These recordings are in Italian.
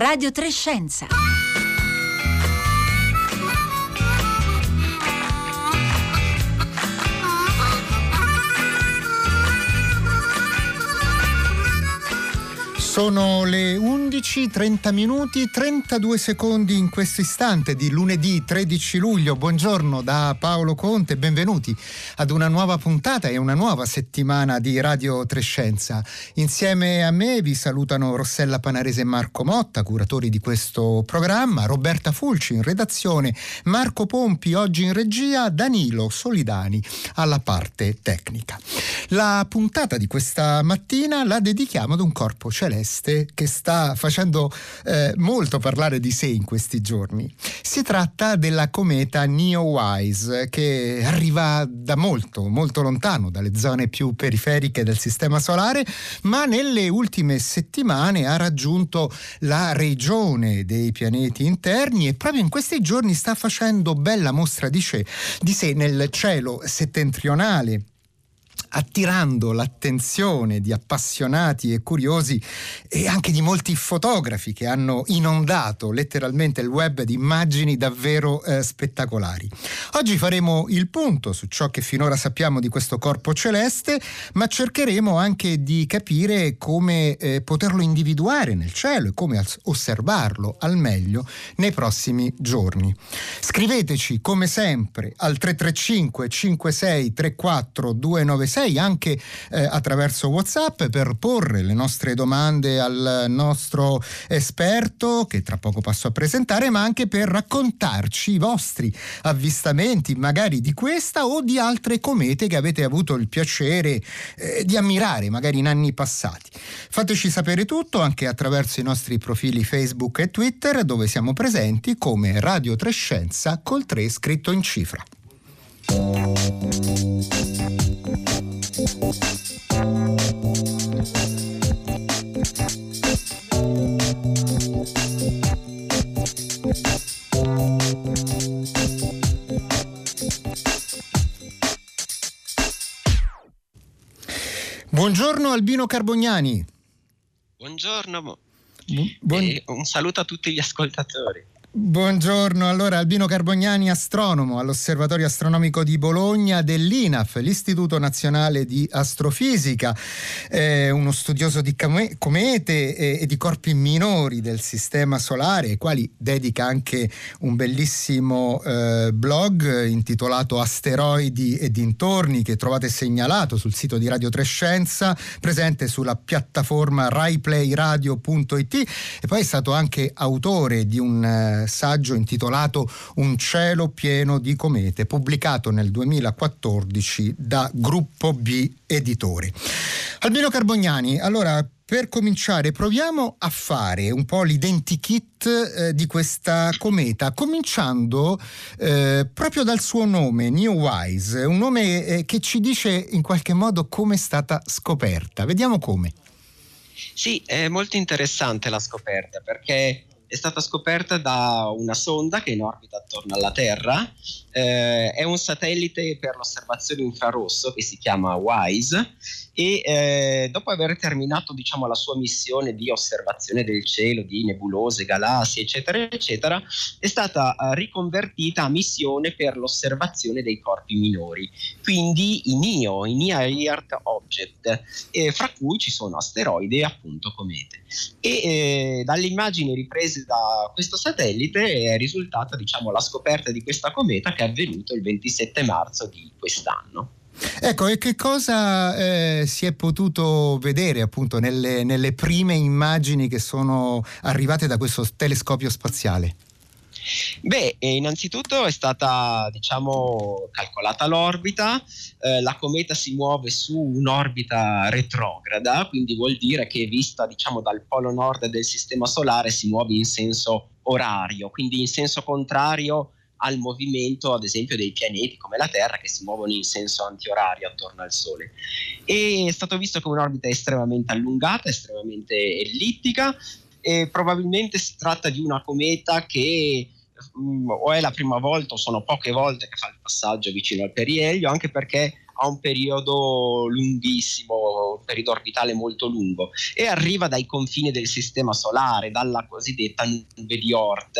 Radio Trescenza. Sono le 11, 30 minuti, 32 secondi in questo istante di lunedì 13 luglio. Buongiorno da Paolo Conte, benvenuti ad una nuova puntata e una nuova settimana di Radio Trescenza. Insieme a me vi salutano Rossella Panarese e Marco Motta, curatori di questo programma, Roberta Fulci in redazione, Marco Pompi oggi in regia, Danilo Solidani alla parte tecnica. La puntata di questa mattina la dedichiamo ad un corpo celeste celeste che sta facendo eh, molto parlare di sé in questi giorni. Si tratta della cometa Neowise che arriva da molto, molto lontano, dalle zone più periferiche del Sistema Solare, ma nelle ultime settimane ha raggiunto la regione dei pianeti interni e proprio in questi giorni sta facendo bella mostra di sé, di sé nel cielo settentrionale attirando l'attenzione di appassionati e curiosi e anche di molti fotografi che hanno inondato letteralmente il web di immagini davvero eh, spettacolari. Oggi faremo il punto su ciò che finora sappiamo di questo corpo celeste, ma cercheremo anche di capire come eh, poterlo individuare nel cielo e come osservarlo al meglio nei prossimi giorni. Scriveteci come sempre al 335 56 34 296 6 anche eh, attraverso WhatsApp per porre le nostre domande al nostro esperto che tra poco passo a presentare, ma anche per raccontarci i vostri avvistamenti, magari di questa o di altre comete che avete avuto il piacere eh, di ammirare, magari in anni passati. Fateci sapere tutto anche attraverso i nostri profili Facebook e Twitter dove siamo presenti come Radio Trescenza col 3 scritto in cifra. Buongiorno Albino Carbognani. Buongiorno. Buon... un saluto a tutti gli ascoltatori. Buongiorno, allora Albino Carbognani, astronomo all'Osservatorio Astronomico di Bologna dell'INAF, l'Istituto Nazionale di Astrofisica, eh, uno studioso di comete e, e, di corpi minori del Sistema Solare, ai quali dedica anche un bellissimo eh, blog intitolato Asteroidi e dintorni che trovate segnalato sul sito di Radio Trescenza, presente sulla piattaforma raiplayradio.it e poi è stato anche autore di un saggio intitolato Un cielo pieno di comete, pubblicato nel 2014 da Gruppo B Editori. Albino Carbognani, allora per cominciare proviamo a fare un po' l'identikit eh, di questa cometa, cominciando eh, proprio dal suo nome, New Wise, un nome eh, che ci dice in qualche modo come è stata scoperta. Vediamo come. Sì, è molto interessante la scoperta perché è stata scoperta da una sonda che è in orbita attorno alla Terra, eh, è un satellite per l'osservazione infrarosso che si chiama WISE e eh, dopo aver terminato diciamo, la sua missione di osservazione del cielo, di nebulose, galassie, eccetera, eccetera, è stata eh, riconvertita a missione per l'osservazione dei corpi minori, quindi i NIO, i Near Object, fra cui ci sono asteroidi e appunto comete. E eh, dalle immagini riprese da questo satellite è risultata diciamo, la scoperta di questa cometa che è avvenuta il 27 marzo di quest'anno. Ecco, e che cosa eh, si è potuto vedere appunto nelle, nelle prime immagini che sono arrivate da questo telescopio spaziale? Beh, innanzitutto è stata diciamo, calcolata l'orbita, eh, la cometa si muove su un'orbita retrograda, quindi vuol dire che vista diciamo, dal polo nord del Sistema Solare si muove in senso orario, quindi in senso contrario al movimento, ad esempio, dei pianeti come la Terra che si muovono in senso antiorario attorno al Sole. E è stato visto come un'orbita estremamente allungata, estremamente ellittica, e probabilmente si tratta di una cometa che mh, mm, o è la prima volta o sono poche volte che fa il passaggio vicino al perielio, anche perché ha un periodo lunghissimo, un periodo orbitale molto lungo e arriva dai confini del sistema solare, dalla cosiddetta nube di Oort,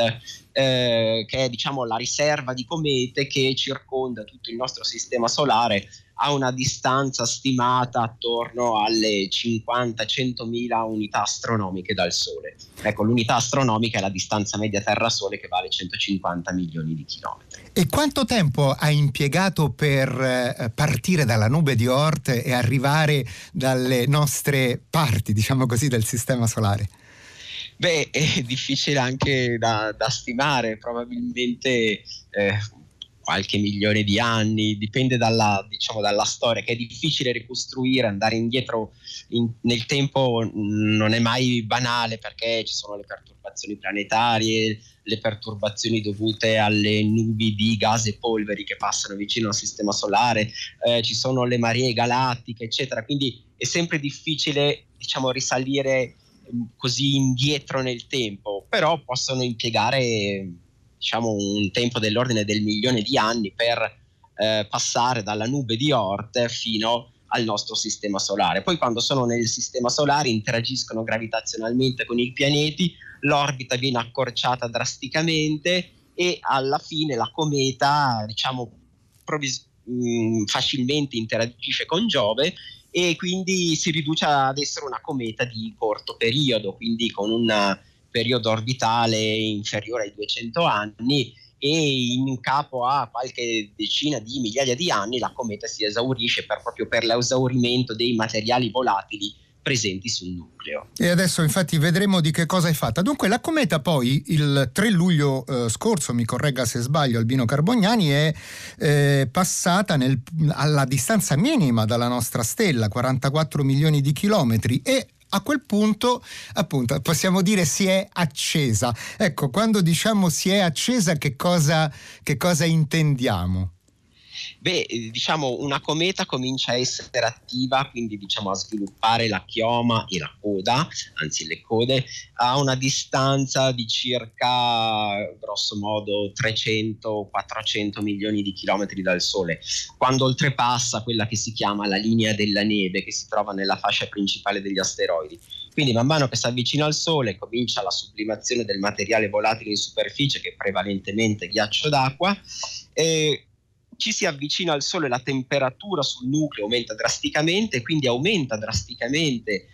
eh, che è diciamo la riserva di comete che circonda tutto il nostro sistema solare a una distanza stimata attorno alle 50-100 mila unità astronomiche dal Sole. Ecco, l'unità astronomica è la distanza media Terra-Sole che vale 150 milioni di chilometri. E quanto tempo ha impiegato per eh, partire dalla nube di Oort e arrivare dalle nostre parti, diciamo così, del Sistema Solare? Beh, è difficile anche da, da stimare, probabilmente eh, qualche milione di anni, dipende dalla, diciamo, dalla storia, che è difficile ricostruire, andare indietro in, nel tempo non è mai banale perché ci sono le perturbazioni planetarie, le perturbazioni dovute alle nubi di gas e polveri che passano vicino al sistema solare, eh, ci sono le maree galattiche, eccetera, quindi è sempre difficile diciamo, risalire mm, così indietro nel tempo, però possono impiegare diciamo un tempo dell'ordine del milione di anni per eh, passare dalla nube di Oort fino al nostro sistema solare. Poi quando sono nel sistema solare interagiscono gravitazionalmente con i pianeti, l'orbita viene accorciata drasticamente e alla fine la cometa, diciamo, provvis- mh, mm, facilmente interagisce con Giove e quindi si riduce ad essere una cometa di corto periodo, quindi con una periodo orbitale inferiore ai 200 anni e in capo a qualche decina di migliaia di anni la cometa si esaurisce per, proprio per l'esaurimento dei materiali volatili presenti sul nucleo. E adesso infatti vedremo di che cosa è fatta. Dunque la cometa poi il 3 luglio eh, scorso, mi corregga se sbaglio Albino Carbognani, è eh, passata nel, alla distanza minima dalla nostra stella, 44 milioni di chilometri e a quel punto appunto possiamo dire si è accesa. Ecco, quando diciamo si è accesa che cosa, che cosa intendiamo? Beh, eh, diciamo una cometa comincia a essere attiva, quindi diciamo a sviluppare la chioma e la coda, anzi le code, a una distanza di circa grosso modo 300-400 milioni di chilometri dal Sole, quando oltrepassa quella che si chiama la linea della neve che si trova nella fascia principale degli asteroidi. Quindi man mano che si avvicina al Sole comincia la sublimazione del materiale volatile in superficie che è prevalentemente ghiaccio d'acqua e ci si avvicina al Sole, la temperatura sul nucleo aumenta drasticamente, quindi aumenta drasticamente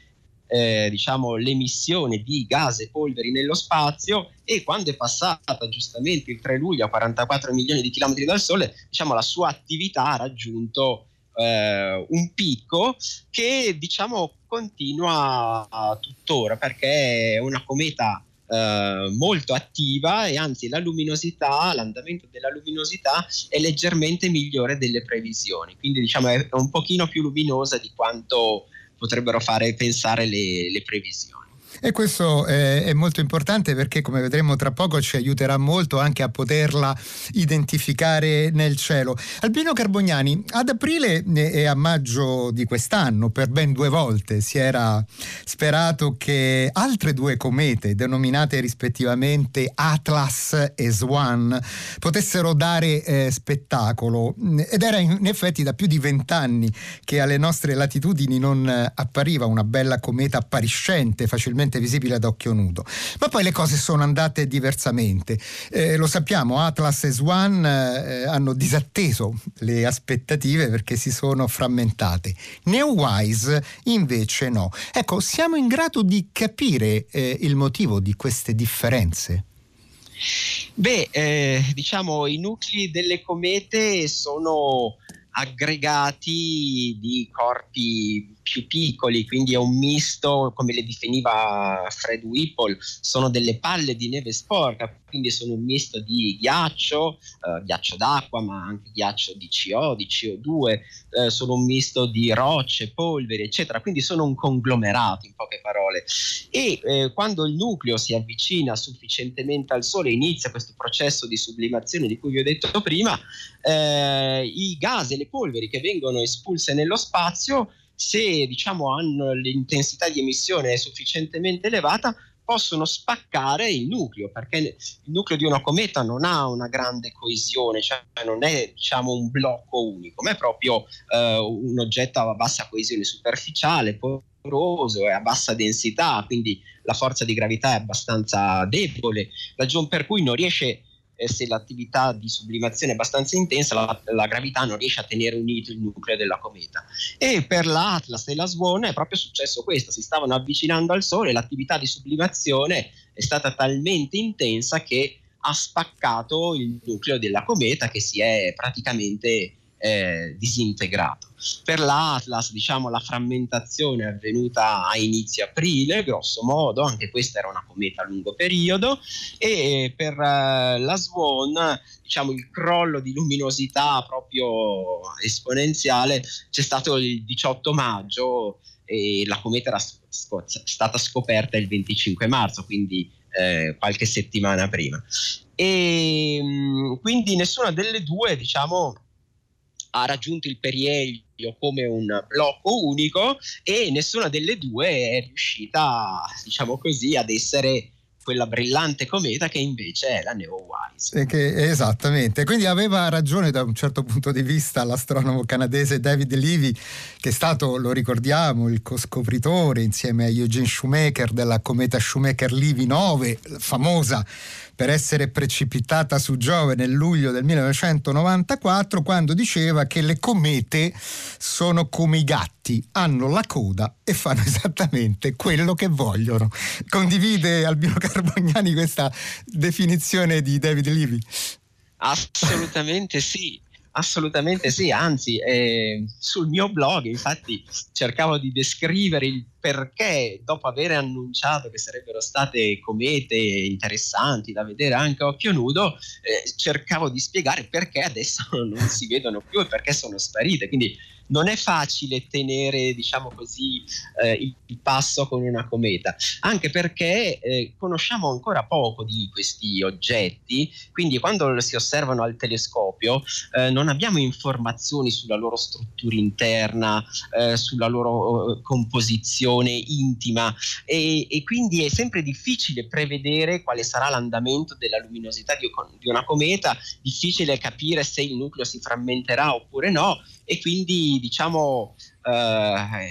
eh, diciamo, l'emissione di gas e polveri nello spazio e quando è passata giustamente il 3 luglio a 44 milioni di chilometri dal Sole, diciamo, la sua attività ha raggiunto eh, un picco che diciamo, continua tuttora perché è una cometa eh, molto attiva e anzi la luminosità, l'andamento della luminosità è leggermente migliore delle previsioni, quindi diciamo è un pochino più luminosa di quanto potrebbero fare pensare le, le previsioni. E questo è, è, molto importante perché, come vedremo tra poco, ci aiuterà molto anche a poterla identificare nel cielo. Albino Carbognani, ad aprile e a maggio di quest'anno, per ben due volte, si era sperato che altre due comete, denominate rispettivamente Atlas e Swan, potessero dare eh, spettacolo. Ed era in effetti da più di vent'anni che alle nostre latitudini non appariva una bella cometa appariscente, facilmente facilmente visibile ad occhio nudo. Ma poi le cose sono andate diversamente. Eh, lo sappiamo, Atlas e Swan eh, hanno disatteso le aspettative perché si sono frammentate. Neowise invece no. Ecco, siamo in grado di capire eh, il motivo di queste differenze? Beh, eh, diciamo i nuclei delle comete sono aggregati di corpi più piccoli, quindi è un misto, come le definiva Fred Whipple, sono delle palle di neve sporca, quindi sono un misto di ghiaccio, eh, ghiaccio d'acqua, ma anche ghiaccio di CO, di CO2, eh, sono un misto di rocce, polveri, eccetera, quindi sono un conglomerato in poche parole. E eh, quando il nucleo si avvicina sufficientemente al Sole, inizia questo processo di sublimazione di cui vi ho detto prima, eh, i gas e le polveri che vengono espulse nello spazio se diciamo, hanno l'intensità di emissione sufficientemente elevata, possono spaccare il nucleo, perché il nucleo di una cometa non ha una grande coesione, cioè non è diciamo, un blocco unico, ma è proprio eh, un oggetto a bassa coesione superficiale, poroso e a bassa densità, quindi la forza di gravità è abbastanza debole, ragion per cui non riesce eh, se l'attività di sublimazione è abbastanza intensa, la, la, gravità non riesce a tenere unito il nucleo della cometa. E per l'Atlas e la Swan è proprio successo questo, si stavano avvicinando al Sole, l'attività di sublimazione è stata talmente intensa che ha spaccato il nucleo della cometa che si è praticamente eh, disintegrato. Per l'Atlas, diciamo, la frammentazione è avvenuta a inizio aprile, grosso modo, anche questa era una cometa a lungo periodo, e per eh, la Swan, diciamo, il crollo di luminosità proprio esponenziale c'è stato il 18 maggio e la cometa era stata scoperta il 25 marzo, quindi eh, qualche settimana prima. E mm, quindi nessuna delle due, diciamo, ha raggiunto il perielio come un blocco unico e nessuna delle due è riuscita, diciamo così, ad essere quella brillante cometa che invece è la Neowise. Che, esattamente, quindi aveva ragione da un certo punto di vista l'astronomo canadese David Levy, che è stato, lo ricordiamo, il coscopritore insieme a Eugene Shoemaker della cometa Shoemaker-Levy 9, famosa per essere precipitata su Giove nel luglio del 1994 quando diceva che le comete sono come i gatti, hanno la coda e fanno esattamente quello che vogliono. Condivide Albino Carbognani questa definizione di David Levy? Assolutamente sì. Assolutamente sì, anzi eh, sul mio blog infatti cercavo di descrivere il perché dopo aver annunciato che sarebbero state comete interessanti da vedere anche a occhio nudo, eh, cercavo di spiegare perché adesso non si vedono più e perché sono sparite. Quindi non è facile tenere, diciamo così, eh, il, passo con una cometa, anche perché eh, conosciamo ancora poco di questi oggetti, quindi quando si osservano al telescopio eh, non abbiamo informazioni sulla loro struttura interna, eh, sulla loro eh, composizione intima e, e, quindi è sempre difficile prevedere quale sarà l'andamento della luminosità di, di una cometa, difficile capire se il nucleo si frammenterà oppure no e quindi diciamo eh,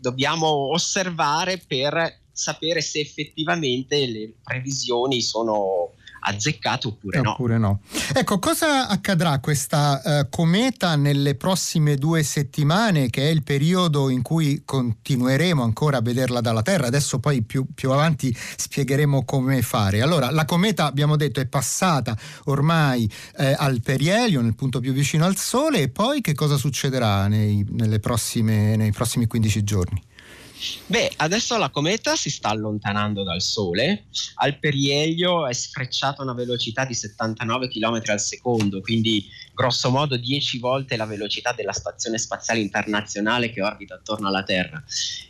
dobbiamo osservare per sapere se effettivamente le previsioni sono azzeccato oppure no. Oppure no. Ecco, cosa accadrà questa uh, cometa nelle prossime due settimane, che è il periodo in cui continueremo ancora a vederla dalla Terra? Adesso poi più, più avanti spiegheremo come fare. Allora, la cometa, abbiamo detto, è passata ormai eh, al perielio, nel punto più vicino al Sole, e poi che cosa succederà nei, prossime, nei prossimi 15 giorni? Beh, adesso la cometa si sta allontanando dal Sole, al perielio è sfrecciata a una velocità di 79 km al secondo, quindi grosso modo 10 volte la velocità della Stazione Spaziale Internazionale che orbita attorno alla Terra.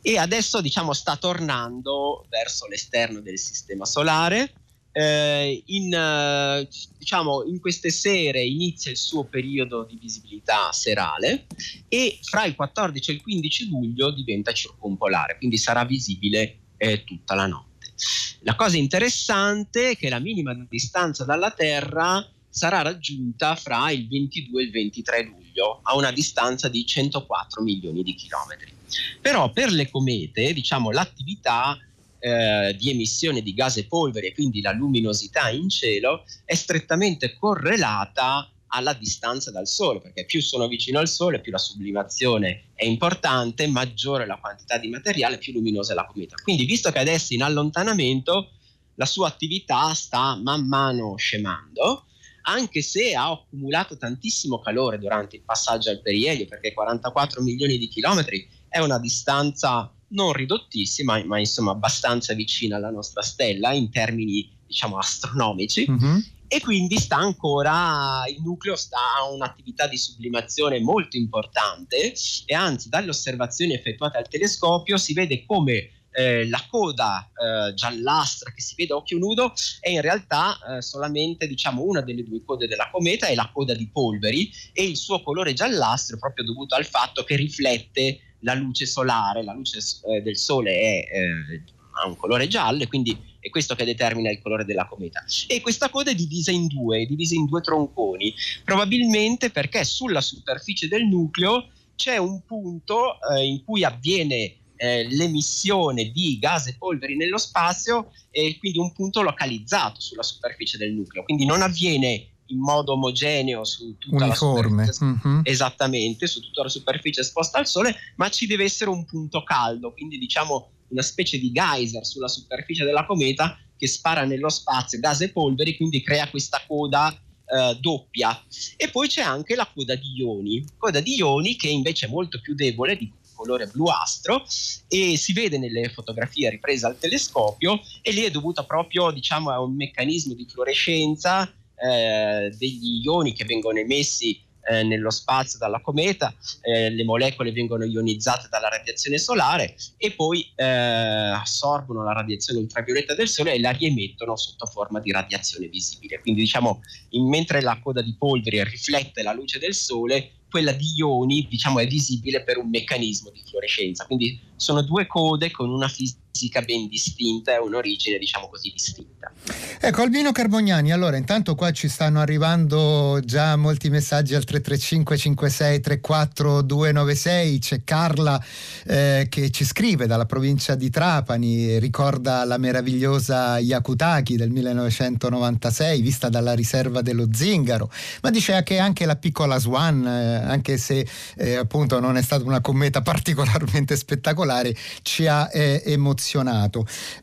E adesso diciamo sta tornando verso l'esterno del Sistema Solare eh, in, eh, diciamo, in queste sere inizia il suo periodo di visibilità serale e fra il 14 e il 15 luglio diventa circumpolare, quindi sarà visibile eh, tutta la notte. La cosa interessante è che la minima distanza dalla Terra sarà raggiunta fra il 22 e il 23 luglio a una distanza di 104 milioni di chilometri. Però per le comete, diciamo, l'attività eh, di emissione di gas e polvere quindi la luminosità in cielo è strettamente correlata alla distanza dal Sole, perché più sono vicino al Sole, più la sublimazione è importante, maggiore la quantità di materiale, più luminosa è la cometa. Quindi, visto che adesso è in allontanamento, la sua attività sta man mano scemando, anche se ha accumulato tantissimo calore durante il passaggio al perielio, perché 44 milioni di chilometri è una distanza non ridottissima, ma insomma abbastanza vicina alla nostra stella in termini diciamo astronomici. Mm-hmm. E quindi sta ancora, il nucleo sta a un'attività di sublimazione molto importante e anzi dalle osservazioni effettuate al telescopio si vede come eh, la coda eh, giallastra che si vede a occhio nudo è in realtà eh, solamente diciamo, una delle due code della cometa, è la coda di polveri e il suo colore giallastro è proprio dovuto al fatto che riflette la luce solare, la luce eh, del sole è eh, ha un colore giallo e quindi è questo che determina il colore della cometa. E questa coda è divisa in due, è divisa in due tronconi, probabilmente perché sulla superficie del nucleo c'è un punto eh, in cui avviene eh, l'emissione di gas e polveri nello spazio e quindi un punto localizzato sulla superficie del nucleo, quindi non avviene in modo omogeneo su tutta Uniforme. la superficie mm-hmm. esattamente su tutta la superficie esposta al sole, ma ci deve essere un punto caldo, quindi diciamo una specie di geyser sulla superficie della cometa che spara nello spazio gas e polveri, quindi crea questa coda eh, doppia. E poi c'è anche la coda di ioni, coda di ioni che invece è molto più debole di colore bluastro e si vede nelle fotografie riprese al telescopio e lì è dovuta proprio diciamo a un meccanismo di fluorescenza eh, degli ioni che vengono emessi eh, nello spazio dalla cometa, eh, le molecole vengono ionizzate dalla radiazione solare e poi eh, assorbono la radiazione ultravioletta del Sole e la riemettono sotto forma di radiazione visibile. Quindi diciamo, in, mentre la coda di polvere riflette la luce del Sole, quella di ioni diciamo, è visibile per un meccanismo di fluorescenza. Quindi sono due code con una fisica ben distinta e un'origine diciamo così distinta. Ecco Albino Carbognani, allora intanto qua ci stanno arrivando già molti messaggi al 335 56 34 296, c'è Carla eh, che ci scrive dalla provincia di Trapani, ricorda la meravigliosa Yakutaki del 1996 vista dalla riserva dello Zingaro, ma dice che anche la piccola Swan, eh, anche se eh, appunto non è stata una cometa particolarmente spettacolare, ci ha eh, emozionato.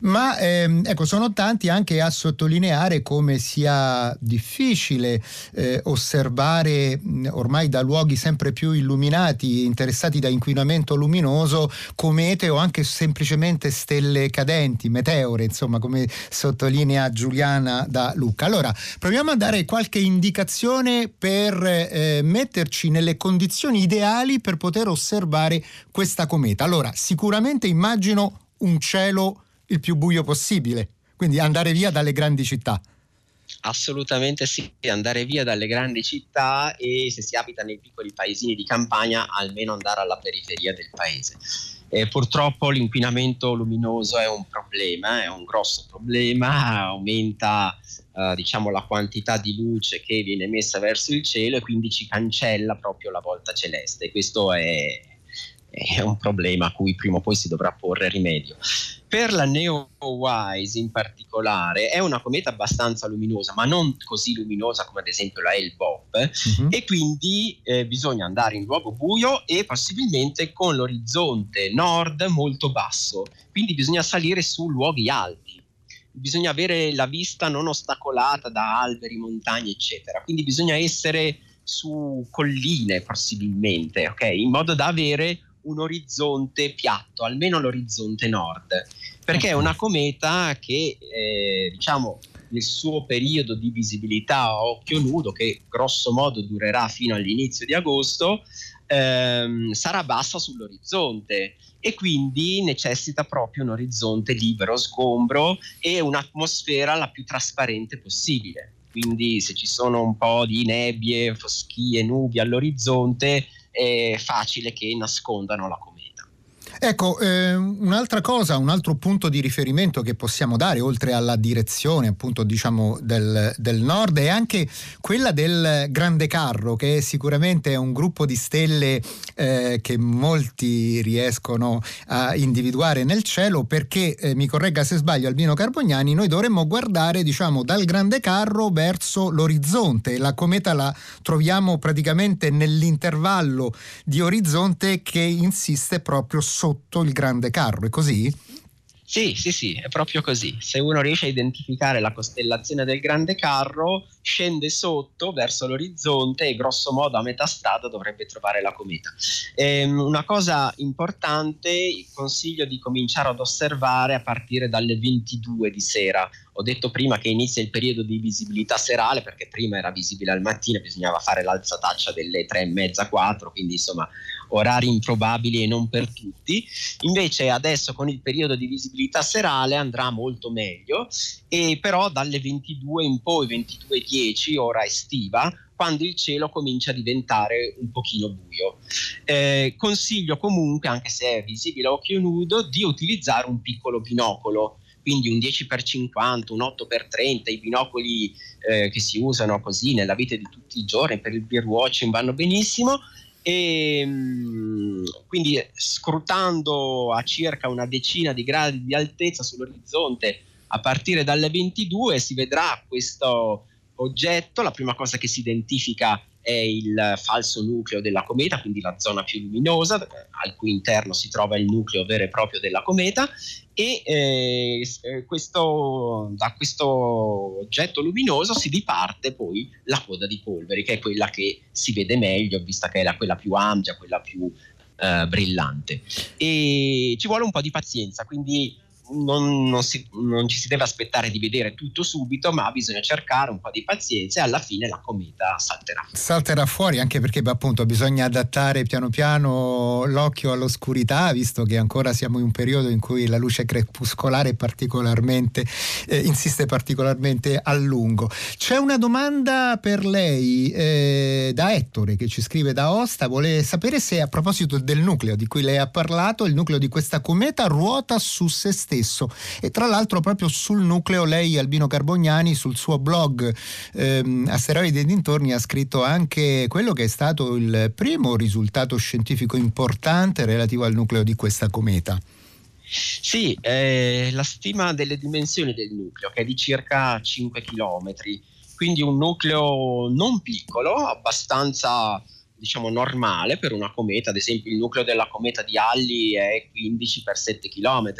Ma ehm, ecco, sono tanti anche a sottolineare come sia difficile eh, osservare ormai da luoghi sempre più illuminati, interessati da inquinamento luminoso, comete o anche semplicemente stelle cadenti, meteore, insomma, come sottolinea Giuliana da Lucca. Allora, proviamo a dare qualche indicazione per eh, metterci nelle condizioni ideali per poter osservare questa cometa. Allora, sicuramente immagino un cielo il più buio possibile quindi andare via dalle grandi città. Assolutamente sì, andare via dalle grandi città e se si abita nei piccoli paesini di campagna almeno andare alla periferia del paese. Eh, purtroppo l'inquinamento luminoso è un problema, è un grosso problema, aumenta eh, diciamo, la quantità di luce che viene emessa verso il cielo e quindi ci cancella proprio la volta celeste. Questo è, è un problema a cui prima o poi si dovrà porre rimedio. Per la Neowise in particolare è una cometa abbastanza luminosa, ma non così luminosa come ad esempio la L-Bop, uh-huh. e quindi eh, bisogna andare in luogo buio e possibilmente con l'orizzonte nord molto basso, quindi bisogna salire su luoghi alti bisogna avere la vista non ostacolata da alberi, montagne, eccetera. Quindi bisogna essere su colline possibilmente, ok? In modo da avere un orizzonte piatto, almeno l'orizzonte nord, perché è una cometa che eh, diciamo nel suo periodo di visibilità a occhio nudo, che grosso modo durerà fino all'inizio di agosto, ehm, sarà bassa sull'orizzonte e quindi necessita proprio un orizzonte libero, sgombro e un'atmosfera la più trasparente possibile. Quindi se ci sono un po' di nebbie, foschie, nubi all'orizzonte, è facile che nascondano la cometa. Ecco, eh, un'altra cosa, un altro punto di riferimento che possiamo dare, oltre alla direzione appunto diciamo del, del, nord, è anche quella del Grande Carro, che sicuramente è un gruppo di stelle eh, che molti riescono a individuare nel cielo, perché, eh, mi corregga se sbaglio Albino Carbognani, noi dovremmo guardare diciamo dal Grande Carro verso l'orizzonte. La cometa la troviamo praticamente nell'intervallo di orizzonte che insiste proprio sopra sotto il grande carro, è così? Sì, sì, sì, è proprio così. Se uno riesce a identificare la costellazione del grande carro, scende sotto verso l'orizzonte e grosso modo a metà strada dovrebbe trovare la cometa. Ehm, una cosa importante, consiglio di cominciare ad osservare a partire dalle 22 di sera. Ho detto prima che inizia il periodo di visibilità serale perché prima era visibile al mattino, bisognava fare l'alzataccia delle 3 e mezza, 4, quindi insomma orari improbabili e non per tutti. Invece adesso con il periodo di visibilità serale andrà molto meglio e però dalle 22 in poi, 22.10 ora estiva, quando il cielo comincia a diventare un pochino buio. Eh, consiglio comunque, anche se è visibile a occhio nudo, di utilizzare un piccolo binocolo quindi un 10x50, un 8x30, i binocoli eh, che si usano così nella vita di tutti i giorni per il beer watching vanno benissimo e mm, quindi scrutando a circa una decina di gradi di altezza sull'orizzonte a partire dalle 22 si vedrà questo oggetto, la prima cosa che si identifica è il falso nucleo della cometa, quindi la zona più luminosa, al cui interno si trova il nucleo vero e proprio della cometa, e eh, eh, questo, da questo oggetto luminoso si diparte poi la coda di polveri, che è quella che si vede meglio, vista che è la, quella più ampia, quella più eh, brillante. E ci vuole un po' di pazienza, quindi non, non, si, non, ci si deve aspettare di vedere tutto subito, ma bisogna cercare un po' di pazienza e alla fine la cometa salterà. Salterà fuori anche perché appunto bisogna adattare piano piano l'occhio all'oscurità, visto che ancora siamo in un periodo in cui la luce crepuscolare particolarmente, eh, insiste particolarmente a lungo. C'è una domanda per lei eh, da Ettore che ci scrive da Osta, vuole sapere se a proposito del nucleo di cui lei ha parlato, il nucleo di questa cometa ruota su se stesso stesso. E tra l'altro proprio sul nucleo lei, Albino Carbognani, sul suo blog ehm, Asteroidi e dintorni ha scritto anche quello che è stato il primo risultato scientifico importante relativo al nucleo di questa cometa. Sì, eh, la stima delle dimensioni del nucleo, che è di circa 5 km, quindi un nucleo non piccolo, abbastanza diciamo normale per una cometa, ad esempio il nucleo della cometa di Halley è 15 x 7 km,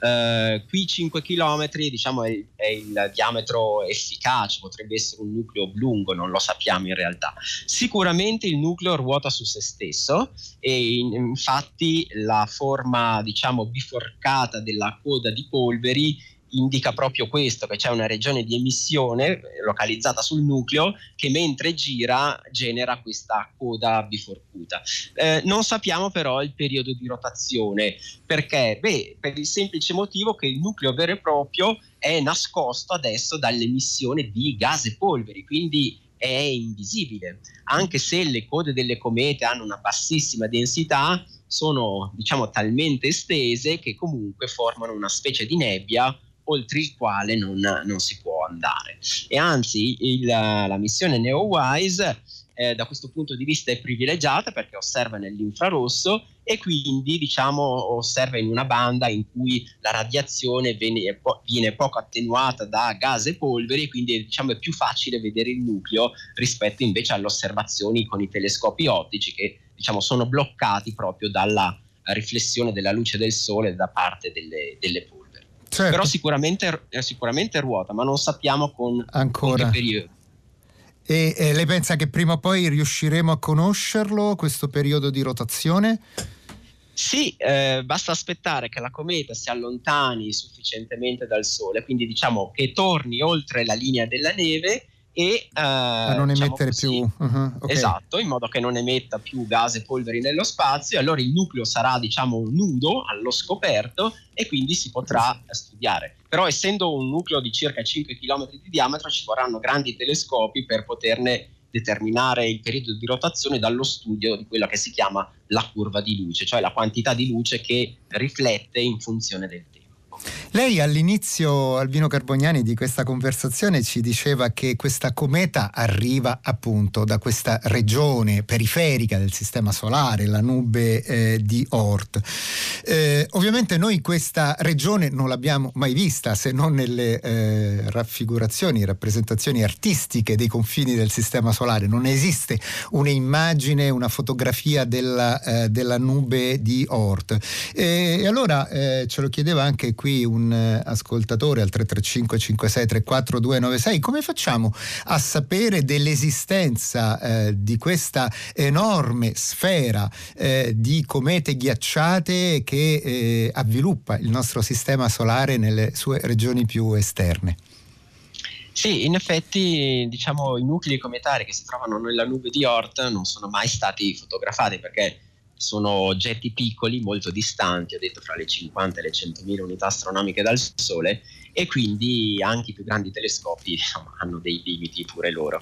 eh, qui 5 km diciamo è, è, il diametro efficace, potrebbe essere un nucleo lungo, non lo sappiamo in realtà. Sicuramente il nucleo ruota su se stesso e in, infatti la forma diciamo biforcata della coda di polveri indica proprio questo, che c'è una regione di emissione eh, localizzata sul nucleo che mentre gira genera questa coda biforcuta. Eh, non sappiamo però il periodo di rotazione, perché? Beh, per il semplice motivo che il nucleo vero e proprio è nascosto adesso dall'emissione di gas e polveri, quindi è invisibile, anche se le code delle comete hanno una bassissima densità, sono diciamo talmente estese che comunque formano una specie di nebbia oltre il quale non, non si può andare. E anzi, il, la missione NeoWise eh, da questo punto di vista è privilegiata perché osserva nell'infrarosso e quindi diciamo osserva in una banda in cui la radiazione viene, viene poco attenuata da gas e polveri quindi diciamo, è più facile vedere il nucleo rispetto invece alle osservazioni con i telescopi ottici che diciamo, sono bloccati proprio dalla riflessione della luce del sole da parte delle, delle polveri. Certo. Però sicuramente, eh, sicuramente ruota, ma non sappiamo con, Ancora. con che periodo. E, e lei pensa che prima o poi riusciremo a conoscerlo, questo periodo di rotazione? Sì, eh, basta aspettare che la cometa si allontani sufficientemente dal Sole, quindi diciamo che torni oltre la linea della neve e a non diciamo emettere così, più. Uh-huh, okay. esatto in modo che non emetta più gas e polveri nello spazio e allora il nucleo sarà diciamo nudo allo scoperto e quindi si potrà studiare. Però essendo un nucleo di circa 5 km di diametro ci vorranno grandi telescopi per poterne determinare il periodo di rotazione dallo studio di quella che si chiama la curva di luce cioè la quantità di luce che riflette in funzione del tempo lei all'inizio, Albino Carbognani, di questa conversazione ci diceva che questa cometa arriva appunto da questa regione periferica del sistema solare, la nube eh, di Oort. Eh, ovviamente noi questa regione non l'abbiamo mai vista se non nelle eh, raffigurazioni, rappresentazioni artistiche dei confini del sistema solare. Non esiste un'immagine, una fotografia della, eh, della nube di Oort. E allora eh, ce lo chiedeva anche qui qui un eh, ascoltatore al 335 5634 296, come facciamo a sapere dell'esistenza eh, di questa enorme sfera eh, di comete ghiacciate che eh, avviluppa il nostro sistema solare nelle sue regioni più esterne? Sì, in effetti diciamo, i nuclei cometari che si trovano nella nube di Oort non sono mai stati fotografati perché sono oggetti piccoli, molto distanti, ho detto fra le 50 e le 100.000 unità astronomiche dal Sole, e quindi anche i più grandi telescopi insomma, hanno dei limiti pure loro.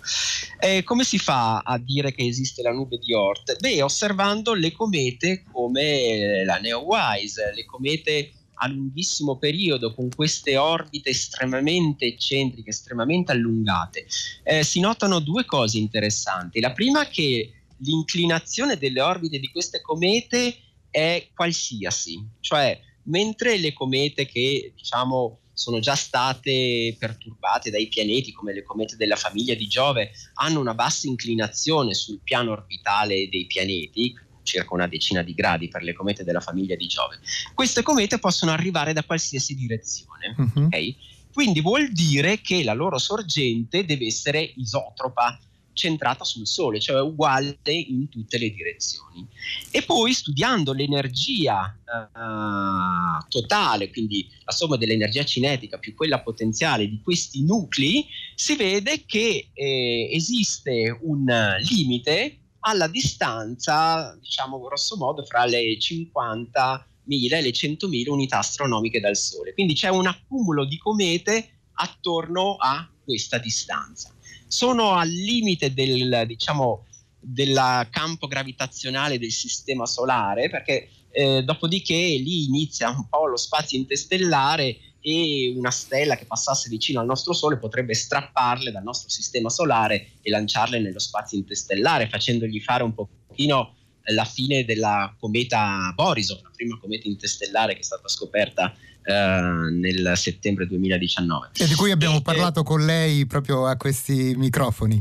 Eh, come si fa a dire che esiste la nube di Oort? Beh, osservando le comete come la Neowise, le comete a lunghissimo periodo con queste orbite estremamente eccentriche, estremamente allungate, eh, si notano due cose interessanti. La prima è che l'inclinazione delle orbite di queste comete è qualsiasi, cioè mentre le comete che diciamo sono già state perturbate dai pianeti come le comete della famiglia di Giove hanno una bassa inclinazione sul piano orbitale dei pianeti, circa una decina di gradi per le comete della famiglia di Giove. Queste comete possono arrivare da qualsiasi direzione. Uh-huh. Okay? Quindi vuol dire che la loro sorgente deve essere isotropa, centrata sul Sole, cioè uguale in tutte le direzioni. E poi studiando l'energia uh, totale, quindi la somma dell'energia cinetica più quella potenziale di questi nuclei, si vede che eh, esiste un limite alla distanza, diciamo grosso modo, fra le 50.000 e le 100.000 unità astronomiche dal Sole. Quindi c'è un accumulo di comete attorno a questa distanza. Sono al limite del, diciamo, del campo gravitazionale del sistema solare, perché eh, dopodiché lì inizia un po' lo spazio interstellare e una stella che passasse vicino al nostro Sole potrebbe strapparle dal nostro sistema solare e lanciarle nello spazio interstellare, facendogli fare un pochino la fine della cometa Borisov, la prima cometa interstellare che è stata scoperta eh, nel settembre 2019. E di cui abbiamo e, parlato con lei proprio a questi microfoni.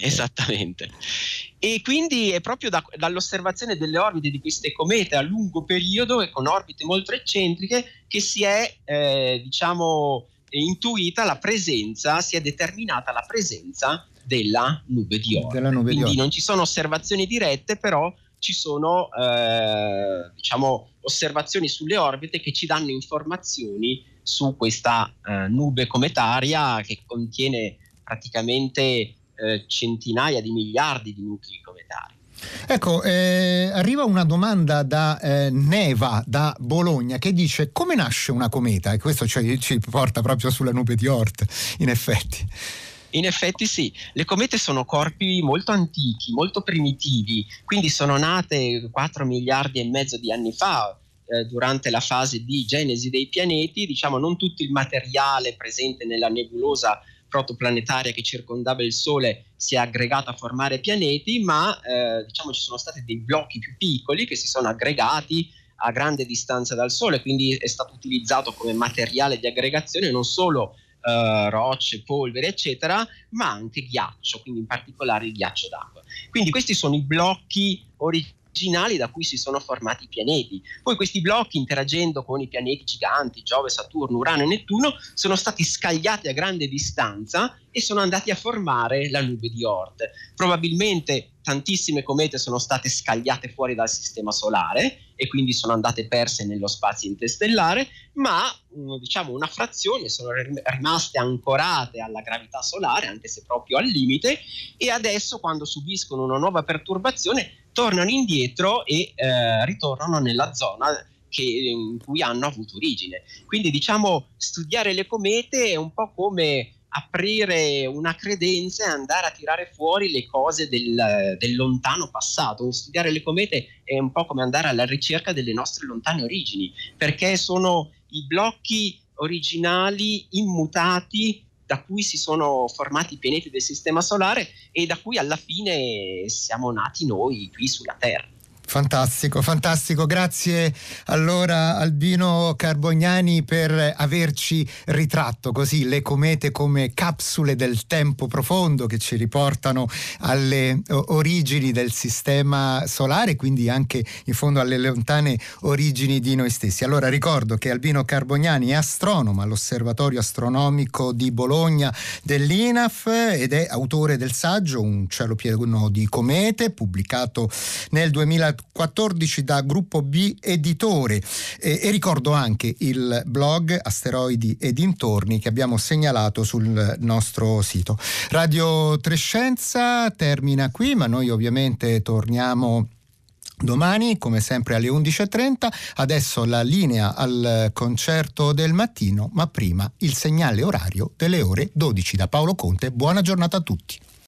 Esattamente. E quindi è proprio da, dall'osservazione delle orbite di queste comete a lungo periodo e con orbite molto eccentriche che si è, eh, diciamo, intuita la presenza, si è determinata la presenza della nube di Oort. Quindi di non ci sono osservazioni dirette, però ci sono eh, diciamo, osservazioni sulle orbite che ci danno informazioni su questa eh, nube cometaria che contiene praticamente eh, centinaia di miliardi di nuclei cometari. Ecco, eh, arriva una domanda da eh, Neva, da Bologna, che dice come nasce una cometa? E questo ci, ci porta proprio sulla nube di Oort, in effetti. In effetti sì, le comete sono corpi molto antichi, molto primitivi, quindi sono nate 4 miliardi e mezzo di anni fa, eh, durante la fase di genesi dei pianeti, diciamo non tutto il materiale presente nella nebulosa protoplanetaria che circondava il Sole si è aggregato a formare pianeti, ma eh, diciamo ci sono stati dei blocchi più piccoli che si sono aggregati a grande distanza dal Sole, quindi è stato utilizzato come materiale di aggregazione non solo uh, rocce, polvere, eccetera, ma anche ghiaccio, quindi in particolare il ghiaccio d'acqua. Quindi questi sono i blocchi originali da cui si sono formati i pianeti. Poi questi blocchi interagendo con i pianeti giganti, Giove, Saturno, Urano e Nettuno, sono stati scagliati a grande distanza e sono andati a formare la nube di Oort. Probabilmente tantissime comete sono state scagliate fuori dal sistema solare e quindi sono andate perse nello spazio interstellare, ma mm, diciamo una frazione sono rimaste ancorate alla gravità solare, anche se proprio al limite, e adesso quando subiscono una nuova perturbazione tornano indietro e eh, ritornano nella zona che, in cui hanno avuto origine. Quindi diciamo studiare le comete è un po' come aprire una credenza e andare a tirare fuori le cose del, del, lontano passato. Studiare le comete è un po' come andare alla ricerca delle nostre lontane origini, perché sono i blocchi originali immutati da cui si sono formati i pianeti del Sistema Solare e da cui alla fine siamo nati noi qui sulla Terra. Fantastico, fantastico. Grazie allora Albino Carbognani per averci ritratto così le comete come capsule del tempo profondo che ci riportano alle origini del sistema solare, quindi anche in fondo alle lontane origini di noi stessi. Allora ricordo che Albino Carbognani è astronomo all'Osservatorio Astronomico di Bologna dell'INAF ed è autore del saggio Un cielo pieno di comete, pubblicato nel 2000 14 da Gruppo B Editore e, e ricordo anche il blog Asteroidi e dintorni che abbiamo segnalato sul nostro sito. Radio Trescenza termina qui, ma noi ovviamente torniamo Domani, come sempre alle 11.30, adesso la linea al concerto del mattino, ma prima il segnale orario delle ore 12 da Paolo Conte. Buona giornata a tutti.